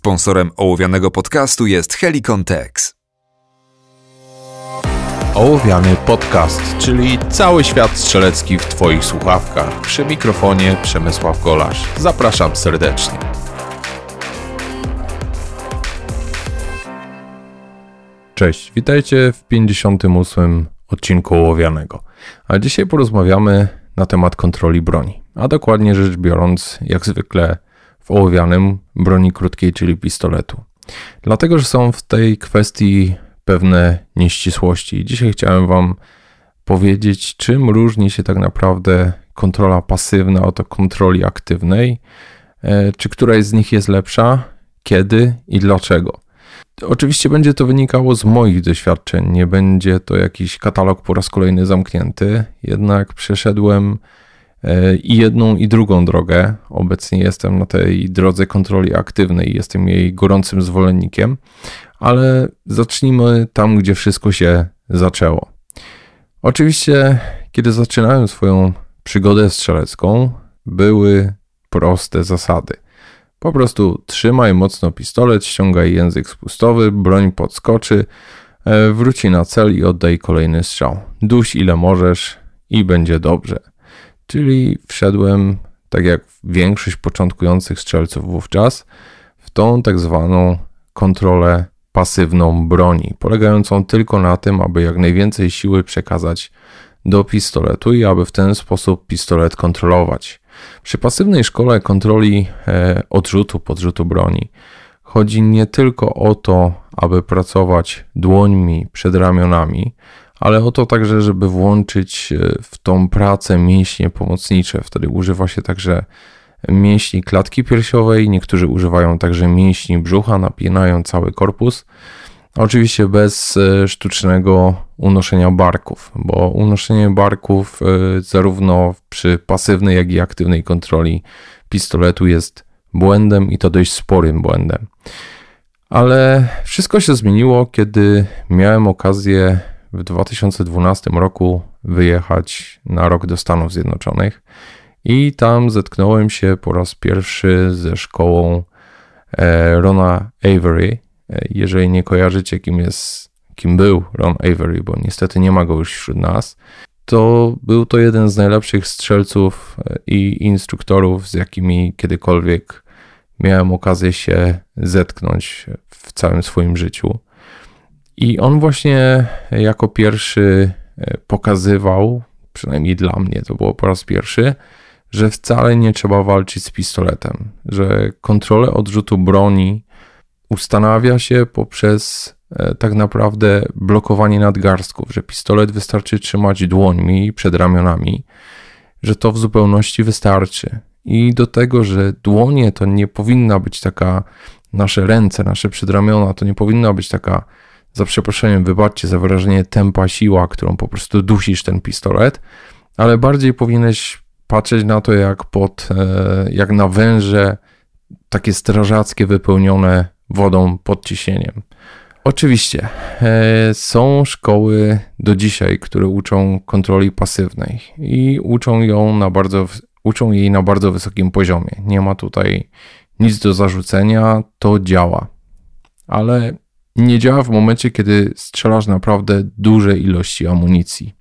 Sponsorem ołowianego podcastu jest Helicon Tex. Ołowiany podcast, czyli cały świat strzelecki w Twoich słuchawkach. Przy mikrofonie Przemysław Golasz. Zapraszam serdecznie. Cześć, witajcie w 58 odcinku Ołowianego. A dzisiaj porozmawiamy na temat kontroli broni. A dokładnie rzecz biorąc, jak zwykle ołowianym broni krótkiej, czyli pistoletu. Dlatego, że są w tej kwestii pewne nieścisłości. Dzisiaj chciałem Wam powiedzieć, czym różni się tak naprawdę kontrola pasywna od kontroli aktywnej, e, czy któraś z nich jest lepsza, kiedy i dlaczego. Oczywiście będzie to wynikało z moich doświadczeń, nie będzie to jakiś katalog po raz kolejny zamknięty, jednak przeszedłem i jedną i drugą drogę. Obecnie jestem na tej drodze kontroli aktywnej, jestem jej gorącym zwolennikiem, ale zacznijmy tam, gdzie wszystko się zaczęło. Oczywiście, kiedy zaczynałem swoją przygodę strzelecką, były proste zasady. Po prostu trzymaj mocno pistolet, ściągaj język spustowy, broń podskoczy, e, wróci na cel i oddaj kolejny strzał. Duś ile możesz i będzie dobrze. Czyli wszedłem, tak jak większość początkujących strzelców wówczas, w tą tak zwaną kontrolę pasywną broni, polegającą tylko na tym, aby jak najwięcej siły przekazać do pistoletu i aby w ten sposób pistolet kontrolować. Przy pasywnej szkole kontroli e, odrzutu, podrzutu broni chodzi nie tylko o to, aby pracować dłońmi przed ramionami, ale o to także, żeby włączyć e, w tą pracę mięśnie pomocnicze. Wtedy używa się także mięśni klatki piersiowej, niektórzy używają także mięśni brzucha, napinają cały korpus. Oczywiście bez e, sztucznego unoszenia barków, bo unoszenie barków e, zarówno przy pasywnej, jak i aktywnej kontroli pistoletu jest błędem i to dość sporym błędem. Ale wszystko się zmieniło, kiedy miałem okazję w 2012 roku wyjechać na rok do Stanów Zjednoczonych i tam zetknąłem się po raz pierwszy ze szkołą e, Rona Avery. E, jeżeli nie kojarzycie, kim jest, kim był Ron Avery, bo niestety nie ma go już wśród nas, to był to jeden z najlepszych strzelców e, i instruktorów, z jakimi kiedykolwiek miałem okazję się zetknąć w całym swoim życiu. I on właśnie jako pierwszy pokazywał, przynajmniej dla mnie to było po raz pierwszy, że wcale nie trzeba walczyć z pistoletem, że kontrolę odrzutu broni ustanawia się poprzez e, tak naprawdę blokowanie nadgarstków, że pistolet wystarczy trzymać dłońmi przed ramionami, że to w zupełności wystarczy. I do tego, że dłonie to nie powinna być taka, nasze ręce, nasze przedramiona to nie powinna być taka, za przeproszeniem, wybaczcie za wyrażenie, tempa siła, którą po prostu dusisz ten pistolet, ale bardziej powinieneś patrzeć na to jak pod, e, jak na węże takie strażackie wypełnione wodą pod ciśnieniem. Oczywiście e, są szkoły do dzisiaj, które uczą kontroli pasywnej i uczą ją na bardzo, uczą jej na bardzo wysokim poziomie. Nie ma tutaj nic do zarzucenia, to działa. Ale nie działa w momencie, kiedy strzelasz naprawdę duże ilości amunicji.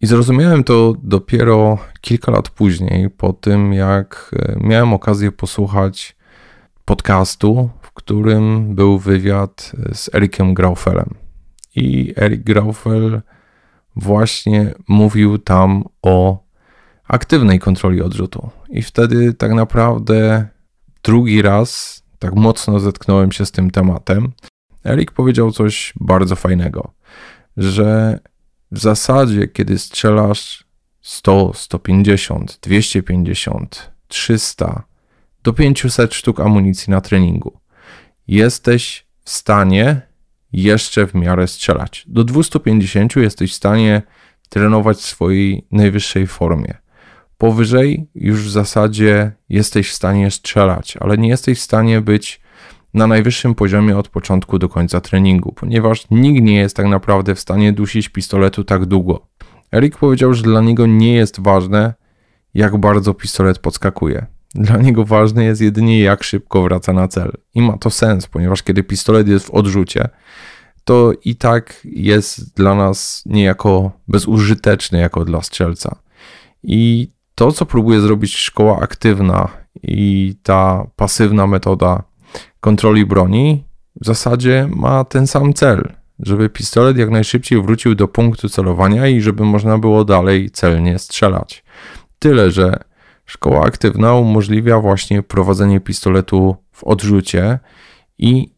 I zrozumiałem to dopiero kilka lat później, po tym jak e, miałem okazję posłuchać podcastu, w którym był wywiad e, z Erikiem Graufelem. I Erik Graufel właśnie mówił tam o aktywnej kontroli odrzutu. I wtedy tak naprawdę drugi raz tak mocno zetknąłem się z tym tematem. Erik powiedział coś bardzo fajnego, że w zasadzie, kiedy strzelasz 100, 150, 250, 300 do 500 sztuk amunicji na treningu, jesteś w stanie jeszcze w miarę strzelać. Do 250 jesteś w stanie trenować w swojej najwyższej formie. Powyżej już w zasadzie jesteś w stanie strzelać, ale nie jesteś w stanie być na najwyższym poziomie od początku do końca treningu, ponieważ nikt nie jest tak naprawdę w stanie dusić pistoletu tak długo. Erik powiedział, że dla niego nie jest ważne, jak bardzo pistolet podskakuje. Dla niego ważne jest jedynie jak szybko wraca na cel. I ma to sens, ponieważ kiedy pistolet jest w odrzucie, to i tak jest dla nas niejako bezużyteczny jako dla strzelca. I to, co próbuje zrobić szkoła aktywna i ta pasywna metoda kontroli broni, w zasadzie ma ten sam cel, żeby pistolet jak najszybciej wrócił do punktu celowania i żeby można było dalej celnie strzelać. Tyle, że szkoła aktywna umożliwia właśnie prowadzenie pistoletu w odrzucie i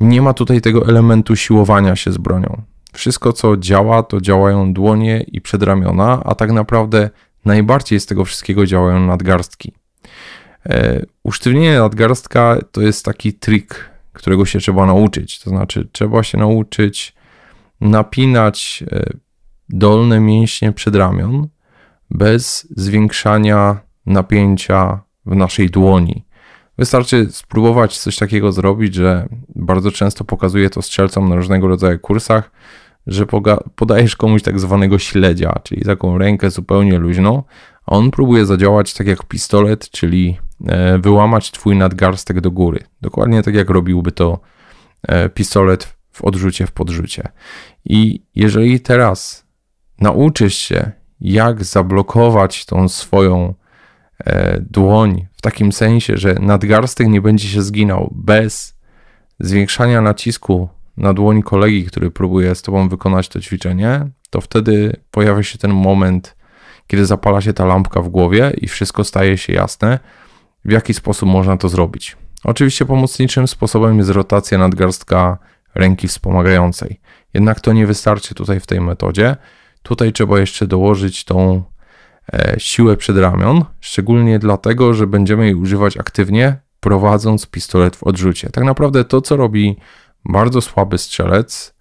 nie ma tutaj tego elementu siłowania się z bronią. Wszystko, co działa, to działają dłonie i przedramiona, a tak naprawdę najbardziej z tego wszystkiego działają nadgarstki. E, usztywnienie nadgarstka to jest taki trik, którego się trzeba nauczyć. To znaczy, trzeba się nauczyć napinać e, dolne mięśnie przedramion bez zwiększania napięcia w naszej dłoni. Wystarczy spróbować coś takiego zrobić, że bardzo często pokazuję to strzelcom na różnego rodzaju kursach, że podajesz komuś tak zwanego śledzia, czyli taką rękę zupełnie luźną, on próbuje zadziałać tak jak pistolet, czyli e, wyłamać twój nadgarstek do góry. Dokładnie tak jak robiłby to e, pistolet w odrzucie, w podrzucie. I jeżeli teraz nauczysz się, jak zablokować tą swoją e, dłoń w takim sensie, że nadgarstek nie będzie się zginął bez zwiększania nacisku na dłoń kolegi, który próbuje z tobą wykonać to ćwiczenie, to wtedy pojawia się ten moment, kiedy zapala się ta lampka w głowie i wszystko staje się jasne, w jaki sposób można to zrobić. Oczywiście pomocniczym sposobem jest rotacja nadgarstka ręki wspomagającej. Jednak to nie wystarczy tutaj w tej metodzie. Tutaj trzeba jeszcze dołożyć tą e, siłę przedramion, szczególnie dlatego, że będziemy jej używać aktywnie, prowadząc pistolet w odrzucie. Tak naprawdę to, co robi bardzo słaby strzelec,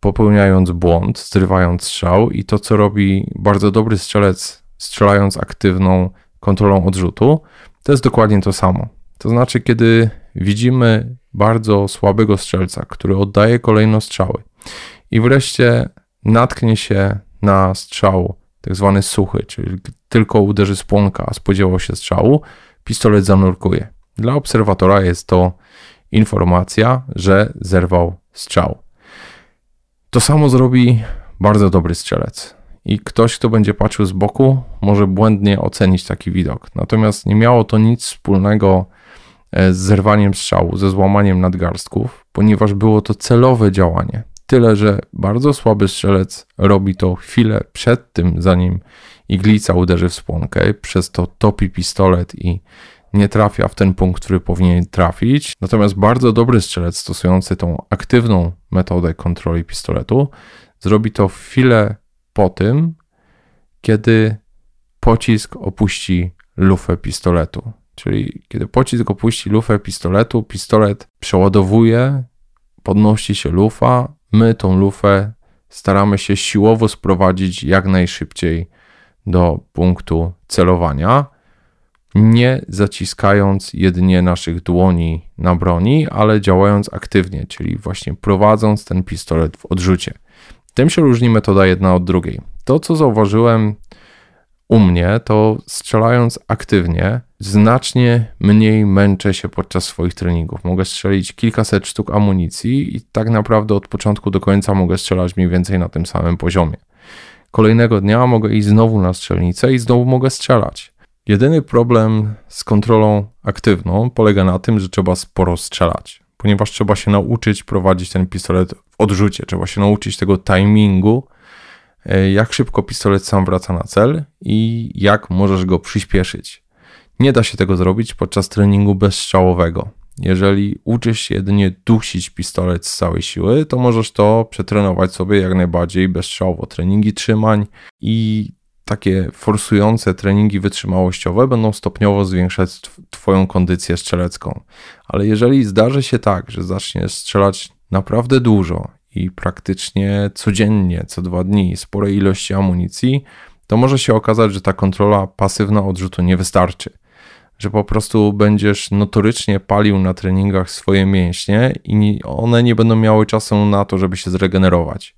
popełniając błąd, zrywając strzał, i to, co robi bardzo dobry strzelec, strzelając aktywną kontrolą odrzutu, to jest dokładnie to samo. To znaczy, kiedy widzimy bardzo słabego strzelca, który oddaje kolejno strzały i wreszcie natknie się na strzał tak zwany suchy, czyli tylko uderzy z płonka, a spodziewał się strzału, pistolet zanurkuje. Dla obserwatora jest to informacja, że zerwał strzał. To samo zrobi bardzo dobry strzelec. I ktoś, kto będzie patrzył z boku, może błędnie ocenić taki widok. Natomiast nie miało to nic wspólnego e, z zerwaniem strzału, ze złamaniem nadgarstków, ponieważ było to celowe działanie. Tyle, że bardzo słaby strzelec robi to chwilę przed tym, zanim iglica uderzy w spłonkę, przez to topi pistolet i nie trafia w ten punkt, który powinien trafić. Natomiast bardzo dobry strzelec stosujący tą aktywną metodę kontroli pistoletu zrobi to chwilę po tym, kiedy pocisk opuści lufę pistoletu. Czyli kiedy pocisk opuści lufę pistoletu, pistolet przeładowuje, podnosi się lufa, my tą lufę staramy się siłowo sprowadzić jak najszybciej do punktu celowania nie zaciskając jedynie naszych dłoni na broni, ale działając aktywnie, czyli właśnie prowadząc ten pistolet w odrzucie. Tym się różni metoda jedna od drugiej. To, co zauważyłem u mnie, to strzelając aktywnie, znacznie mniej męczę się podczas swoich treningów. Mogę strzelić kilkaset sztuk amunicji i tak naprawdę od początku do końca mogę strzelać mniej więcej na tym samym poziomie. Kolejnego dnia mogę iść znowu na strzelnicę i znowu mogę strzelać. Jedyny problem z kontrolą aktywną polega na tym, że trzeba sporo strzelać, ponieważ trzeba się nauczyć prowadzić ten pistolet w odrzucie, trzeba się nauczyć tego timingu, e, jak szybko pistolet sam wraca na cel i jak możesz go przyspieszyć. Nie da się tego zrobić podczas treningu bezstrzałowego. Jeżeli uczysz się jedynie dusić pistolet z całej siły, to możesz to przetrenować sobie jak najbardziej bezstrzałowo. Treningi trzymań i takie forsujące treningi wytrzymałościowe będą stopniowo zwiększać Twoją kondycję strzelecką. Ale jeżeli zdarzy się tak, że zaczniesz strzelać naprawdę dużo i praktycznie codziennie, co dwa dni, spore ilości amunicji, to może się okazać, że ta kontrola pasywna odrzutu nie wystarczy. Że po prostu będziesz notorycznie palił na treningach swoje mięśnie i one nie będą miały czasu na to, żeby się zregenerować.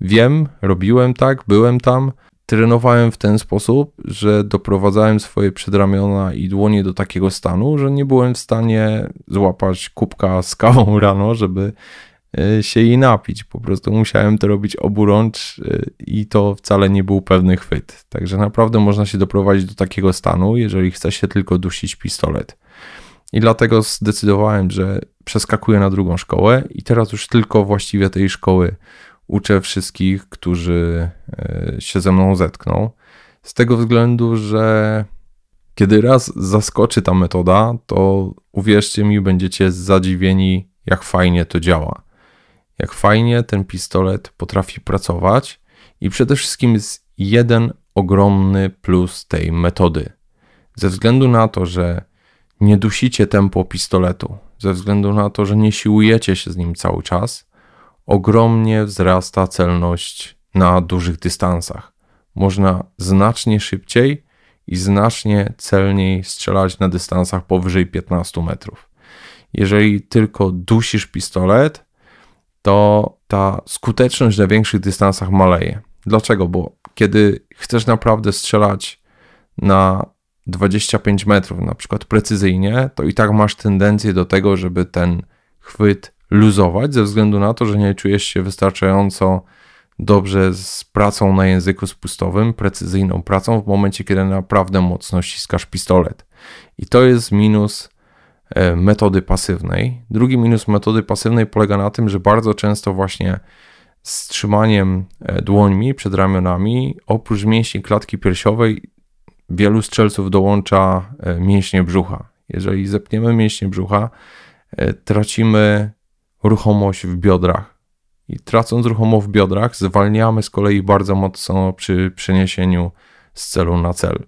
Wiem, robiłem tak, byłem tam, trenowałem w ten sposób, że doprowadzałem swoje przedramiona i dłonie do takiego stanu, że nie byłem w stanie złapać kubka z kawą rano, żeby e, się jej napić. Po prostu musiałem to robić oburącz e, i to wcale nie był pewny chwyt. Także naprawdę można się doprowadzić do takiego stanu, jeżeli chce się tylko dusić pistolet. I dlatego zdecydowałem, że przeskakuję na drugą szkołę i teraz już tylko właściwie tej szkoły uczę wszystkich, którzy e, się ze mną zetkną. Z tego względu, że kiedy raz zaskoczy ta metoda, to uwierzcie mi, będziecie zadziwieni, jak fajnie to działa. Jak fajnie ten pistolet potrafi pracować, i przede wszystkim jest jeden ogromny plus tej metody. Ze względu na to, że nie dusicie tempo pistoletu, ze względu na to, że nie siłujecie się z nim cały czas, ogromnie wzrasta celność na dużych dystansach. Można znacznie szybciej i znacznie celniej strzelać na dystansach powyżej 15 metrów. Jeżeli tylko dusisz pistolet, to ta skuteczność na większych dystansach maleje. Dlaczego? Bo kiedy chcesz naprawdę strzelać na 25 metrów, na przykład precyzyjnie, to i tak masz tendencję do tego, żeby ten chwyt luzować, ze względu na to, że nie czujesz się wystarczająco dobrze z pracą na języku spustowym, precyzyjną pracą w momencie, kiedy naprawdę mocno ściskasz pistolet. I to jest minus e, metody pasywnej. Drugi minus metody pasywnej polega na tym, że bardzo często właśnie z trzymaniem e, dłońmi przed ramionami, oprócz mięśni klatki piersiowej, wielu strzelców dołącza e, mięśnie brzucha. Jeżeli zepniemy mięśnie brzucha, tracimy ruchomość w biodrach. I tracąc ruchomość w biodrach, zwalniamy z kolei bardzo mocno przy przeniesieniu z celu na cel.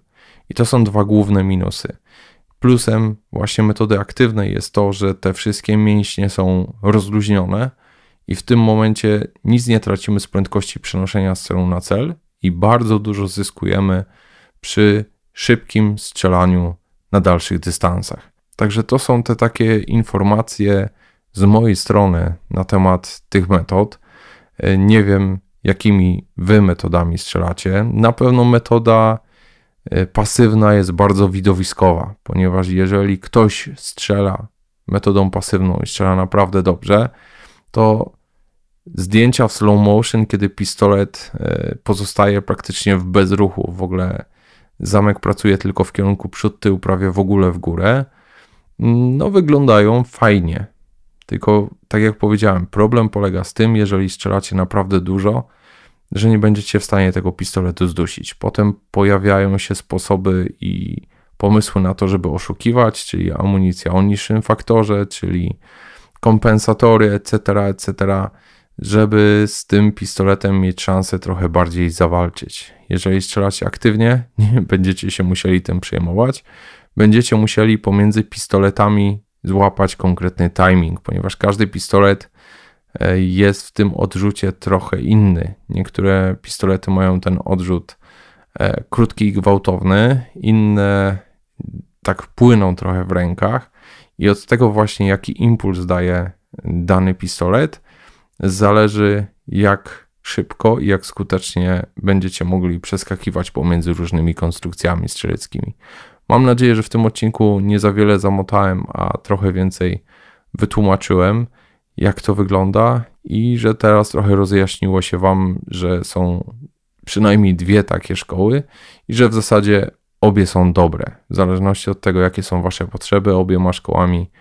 I to są dwa główne minusy. Plusem właśnie metody aktywnej jest to, że te wszystkie mięśnie są rozluźnione i w tym momencie nic nie tracimy z prędkości przenoszenia z celu na cel i bardzo dużo zyskujemy przy szybkim strzelaniu na dalszych dystansach. Także to są te takie informacje z mojej strony na temat tych metod. E, nie wiem, jakimi wy metodami strzelacie. Na pewno metoda e, pasywna jest bardzo widowiskowa, ponieważ jeżeli ktoś strzela metodą pasywną i strzela naprawdę dobrze, to zdjęcia w slow motion, kiedy pistolet e, pozostaje praktycznie w bezruchu, w ogóle zamek pracuje tylko w kierunku przód, tył, prawie w ogóle w górę, no wyglądają fajnie. Tylko, tak jak powiedziałem, problem polega z tym, jeżeli strzelacie naprawdę dużo, że nie będziecie w stanie tego pistoletu zdusić. Potem pojawiają się sposoby i pomysły na to, żeby oszukiwać, czyli amunicja o niższym faktorze, czyli kompensatory, etc., etc., żeby z tym pistoletem mieć szansę trochę bardziej zawalczyć. Jeżeli strzelacie aktywnie, nie będziecie się musieli tym przejmować. Będziecie musieli pomiędzy pistoletami złapać konkretny timing, ponieważ każdy pistolet e, jest w tym odrzucie trochę inny. Niektóre pistolety mają ten odrzut e, krótki i gwałtowny, inne tak płyną trochę w rękach i od tego właśnie jaki impuls daje dany pistolet zależy jak szybko i jak skutecznie będziecie mogli przeskakiwać pomiędzy różnymi konstrukcjami strzeleckimi. Mam nadzieję, że w tym odcinku nie za wiele zamotałem, a trochę więcej wytłumaczyłem, jak to wygląda i że teraz trochę rozjaśniło się Wam, że są przynajmniej dwie takie szkoły i że w zasadzie obie są dobre. W zależności od tego, jakie są Wasze potrzeby, obiema szkołami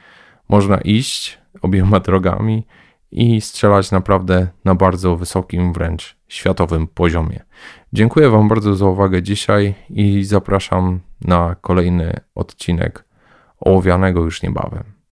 można iść, obiema drogami i strzelać naprawdę na bardzo wysokim, wręcz światowym poziomie. Dziękuję Wam bardzo za uwagę dzisiaj i zapraszam na kolejny odcinek ołowianego już niebawem.